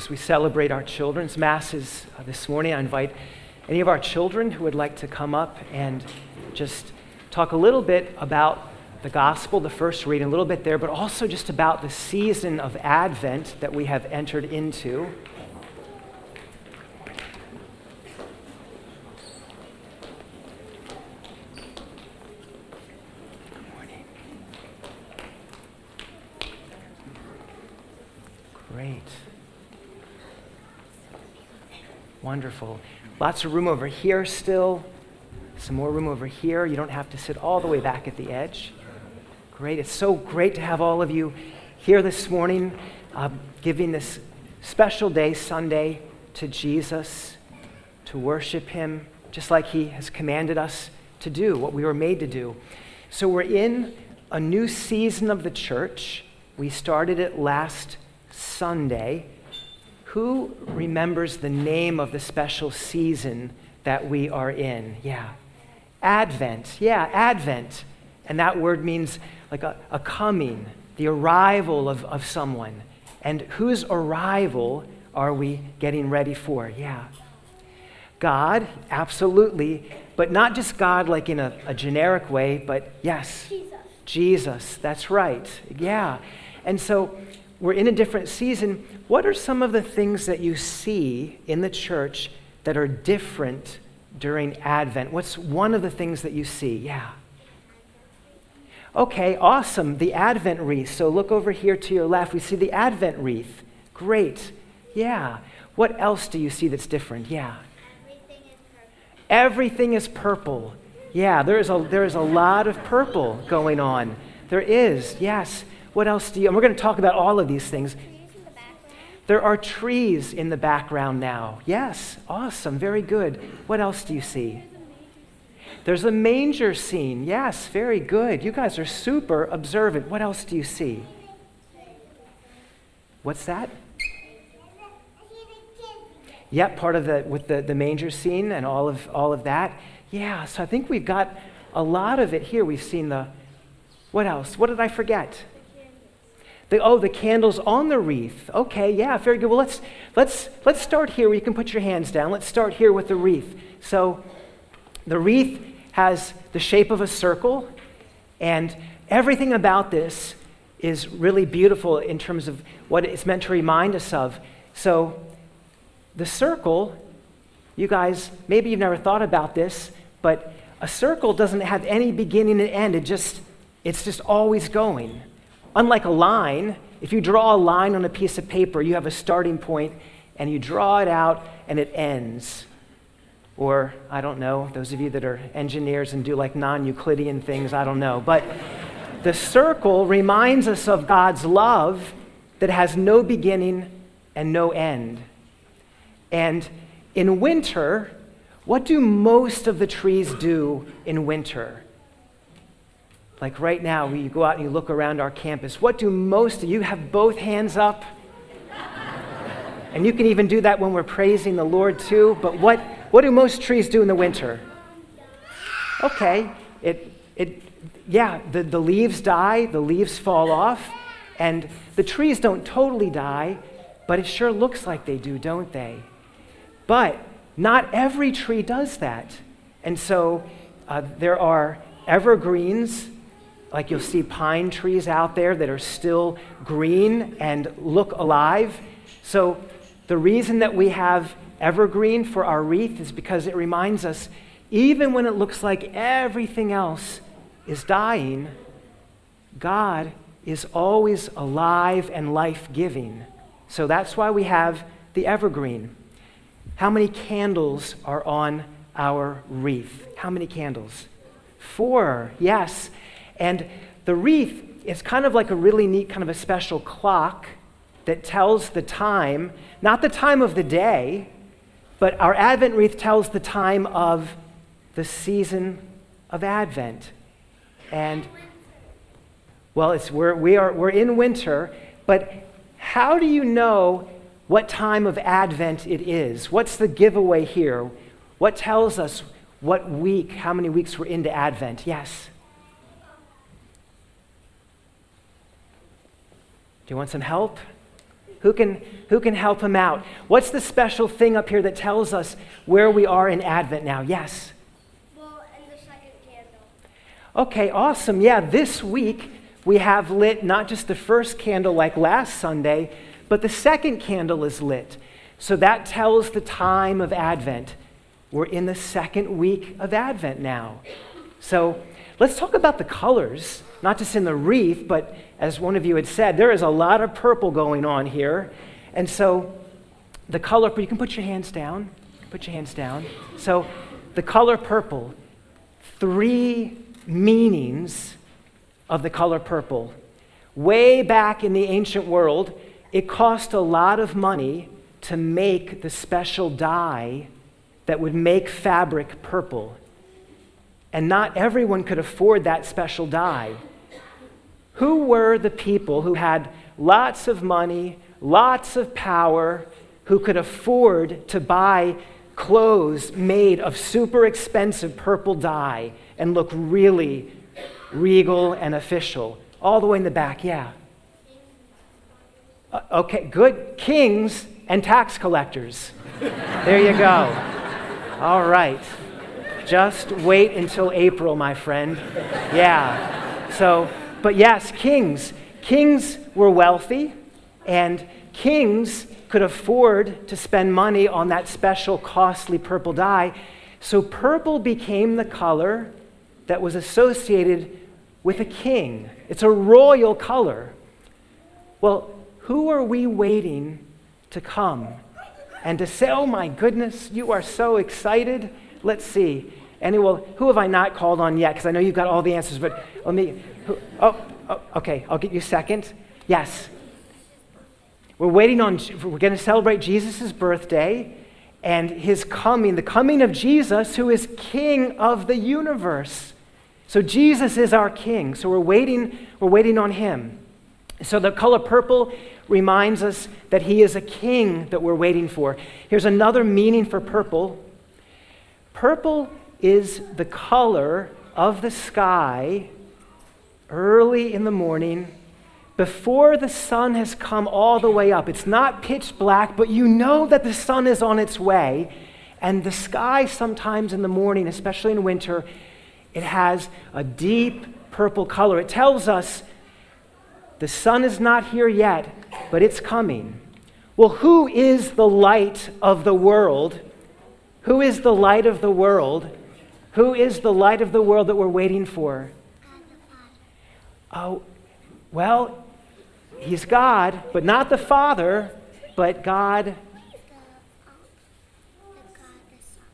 as we celebrate our children's masses uh, this morning. I invite any of our children who would like to come up and just talk a little bit about the gospel, the first reading, a little bit there, but also just about the season of Advent that we have entered into. Great. Wonderful. Lots of room over here still. Some more room over here. You don't have to sit all the way back at the edge. Great. It's so great to have all of you here this morning, uh, giving this special day, Sunday, to Jesus, to worship Him, just like He has commanded us to do, what we were made to do. So we're in a new season of the church. We started it last Sunday. Who remembers the name of the special season that we are in? Yeah. Advent. Yeah, Advent. And that word means like a, a coming, the arrival of, of someone. And whose arrival are we getting ready for? Yeah. God, absolutely. But not just God like in a, a generic way, but yes, Jesus. Jesus. That's right. Yeah. And so we're in a different season. What are some of the things that you see in the church that are different during Advent? What's one of the things that you see? Yeah. Okay, awesome. The Advent wreath. So look over here to your left. We see the Advent wreath. Great. Yeah. What else do you see that's different? Yeah. Everything is purple. Everything is purple. Yeah, there is a, there is a lot of purple going on. There is, yes. What else do you? And we're going to talk about all of these things. There are trees in the background now. Yes, awesome, very good. What else do you see? There's a manger scene. Yes, very good. You guys are super observant. What else do you see? What's that? Yep, part of the with the, the manger scene and all of all of that. Yeah, so I think we've got a lot of it here. We've seen the what else? What did I forget? The, oh, the candles on the wreath. Okay, yeah, very good. Well, let's, let's, let's start here where you can put your hands down. Let's start here with the wreath. So the wreath has the shape of a circle, and everything about this is really beautiful in terms of what it's meant to remind us of. So the circle, you guys, maybe you've never thought about this, but a circle doesn't have any beginning and end. It just, it's just always going. Unlike a line, if you draw a line on a piece of paper, you have a starting point and you draw it out and it ends. Or, I don't know, those of you that are engineers and do like non Euclidean things, I don't know. But the circle reminds us of God's love that has no beginning and no end. And in winter, what do most of the trees do in winter? Like right now, you go out and you look around our campus. What do most of you have both hands up? and you can even do that when we're praising the Lord too. But what, what do most trees do in the winter? Okay, it, it, yeah, the, the leaves die, the leaves fall off, and the trees don't totally die, but it sure looks like they do, don't they? But not every tree does that. And so uh, there are evergreens like you'll see pine trees out there that are still green and look alive. So, the reason that we have evergreen for our wreath is because it reminds us even when it looks like everything else is dying, God is always alive and life giving. So that's why we have the evergreen. How many candles are on our wreath? How many candles? Four, yes. And the wreath is kind of like a really neat, kind of a special clock that tells the time, not the time of the day, but our Advent wreath tells the time of the season of Advent. And, well, it's, we're, we are, we're in winter, but how do you know what time of Advent it is? What's the giveaway here? What tells us what week, how many weeks we're into Advent? Yes. You want some help? Who can, who can help him out? What's the special thing up here that tells us where we are in Advent now? Yes? Well, and the second candle. Okay, awesome. Yeah, this week we have lit not just the first candle like last Sunday, but the second candle is lit. So that tells the time of Advent. We're in the second week of Advent now. So let's talk about the colors, not just in the wreath, but as one of you had said, there is a lot of purple going on here. And so the color, you can put your hands down. Put your hands down. So the color purple, three meanings of the color purple. Way back in the ancient world, it cost a lot of money to make the special dye that would make fabric purple. And not everyone could afford that special dye. Who were the people who had lots of money, lots of power, who could afford to buy clothes made of super expensive purple dye and look really regal and official? All the way in the back, yeah. Uh, okay, good. Kings and tax collectors. There you go. All right. Just wait until April, my friend. Yeah. So, but yes, kings. Kings were wealthy, and kings could afford to spend money on that special, costly purple dye. So, purple became the color that was associated with a king. It's a royal color. Well, who are we waiting to come and to say, oh my goodness, you are so excited? Let's see. Anyway, who have I not called on yet? Because I know you've got all the answers, but let me. Who, oh, oh, okay, I'll get you second. Yes. We're waiting on, we're going to celebrate Jesus' birthday and his coming, the coming of Jesus, who is King of the universe. So Jesus is our King. So we're waiting, we're waiting on him. So the color purple reminds us that he is a king that we're waiting for. Here's another meaning for purple. Purple is the color of the sky early in the morning before the sun has come all the way up. It's not pitch black, but you know that the sun is on its way. And the sky, sometimes in the morning, especially in winter, it has a deep purple color. It tells us the sun is not here yet, but it's coming. Well, who is the light of the world? Who is the light of the world? Who is the light of the world that we're waiting for? Oh, well, he's God, but not the Father, but God.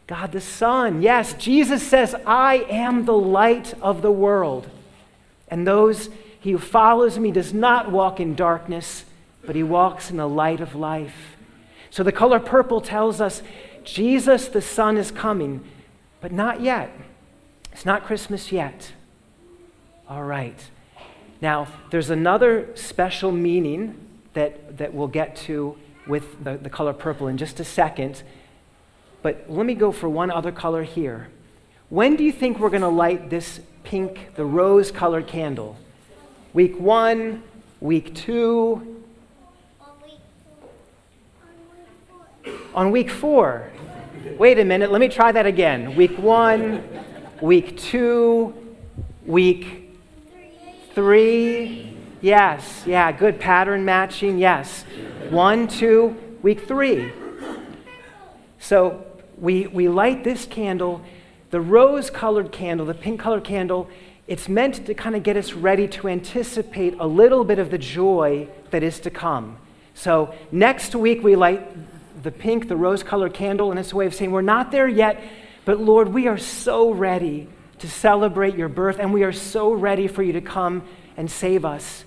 God the Son. Yes, Jesus says, I am the light of the world. And those he who follows me does not walk in darkness, but he walks in the light of life. So the color purple tells us Jesus the Son is coming, but not yet. It's not Christmas yet. All right. Now, there's another special meaning that, that we'll get to with the, the color purple in just a second. But let me go for one other color here. When do you think we're going to light this pink, the rose colored candle? Week one, week two? On week four. Wait a minute, let me try that again. Week one, week two, week three. Yes, yeah, good pattern matching. Yes. One, two, week three. So we, we light this candle, the rose colored candle, the pink colored candle. It's meant to kind of get us ready to anticipate a little bit of the joy that is to come. So next week we light the pink, the rose colored candle, and it's a way of saying we're not there yet, but Lord, we are so ready to celebrate your birth, and we are so ready for you to come and save us.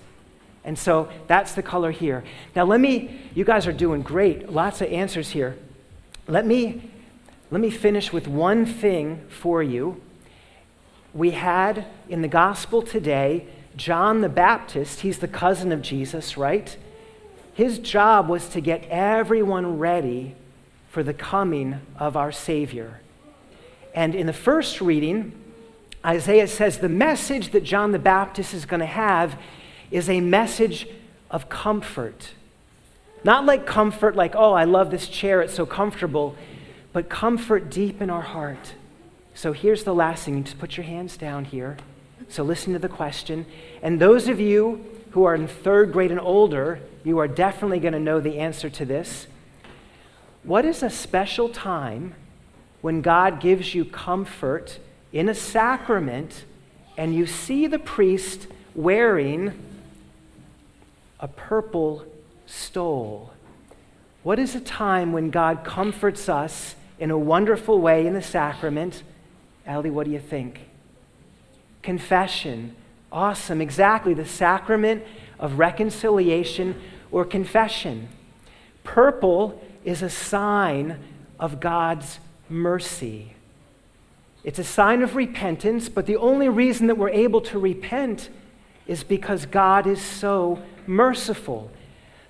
And so that's the color here. Now, let me, you guys are doing great, lots of answers here. Let me, let me finish with one thing for you. We had in the gospel today John the Baptist, he's the cousin of Jesus, right? His job was to get everyone ready for the coming of our Savior. And in the first reading, Isaiah says the message that John the Baptist is going to have is a message of comfort. Not like comfort, like, oh, I love this chair, it's so comfortable, but comfort deep in our heart. So here's the last thing. You just put your hands down here. So listen to the question. And those of you who are in third grade and older, you are definitely going to know the answer to this. What is a special time when God gives you comfort in a sacrament and you see the priest wearing a purple stole? What is a time when God comforts us in a wonderful way in the sacrament? Ellie, what do you think? Confession. Awesome. Exactly. The sacrament of reconciliation or confession. Purple is a sign of God's mercy. It's a sign of repentance, but the only reason that we're able to repent is because God is so merciful.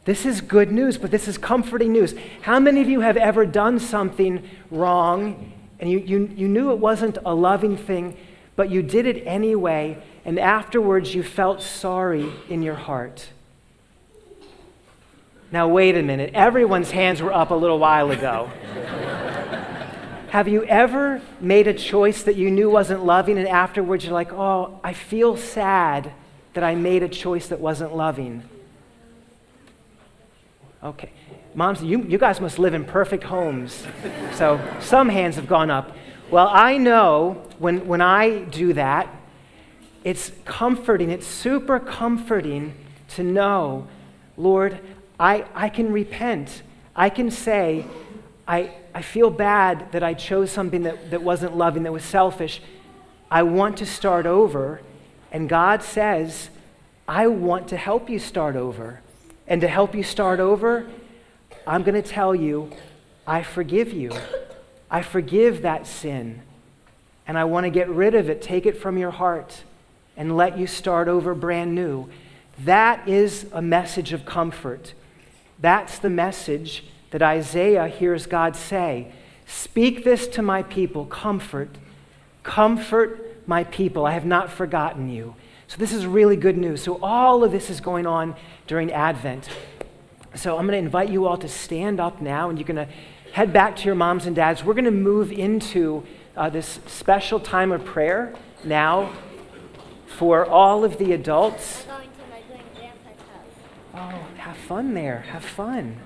This is good news, but this is comforting news. How many of you have ever done something wrong and you, you, you knew it wasn't a loving thing, but you did it anyway, and afterwards you felt sorry in your heart? Now, wait a minute. Everyone's hands were up a little while ago. Have you ever made a choice that you knew wasn't loving, and afterwards you're like, oh, I feel sad that I made a choice that wasn't loving? Okay. Moms, you, you guys must live in perfect homes. So some hands have gone up. Well, I know when, when I do that, it's comforting, it's super comforting to know, Lord, I, I can repent. I can say, I, I feel bad that I chose something that, that wasn't loving, that was selfish. I want to start over. And God says, I want to help you start over. And to help you start over, I'm going to tell you, I forgive you. I forgive that sin. And I want to get rid of it, take it from your heart, and let you start over brand new. That is a message of comfort. That's the message that Isaiah hears God say Speak this to my people, comfort, comfort my people. I have not forgotten you. So, this is really good news. So, all of this is going on during Advent. So, I'm going to invite you all to stand up now, and you're going to head back to your moms and dads. We're going to move into uh, this special time of prayer now for all of the adults. Oh, have fun there. Have fun.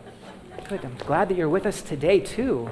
Good. I'm glad that you're with us today, too.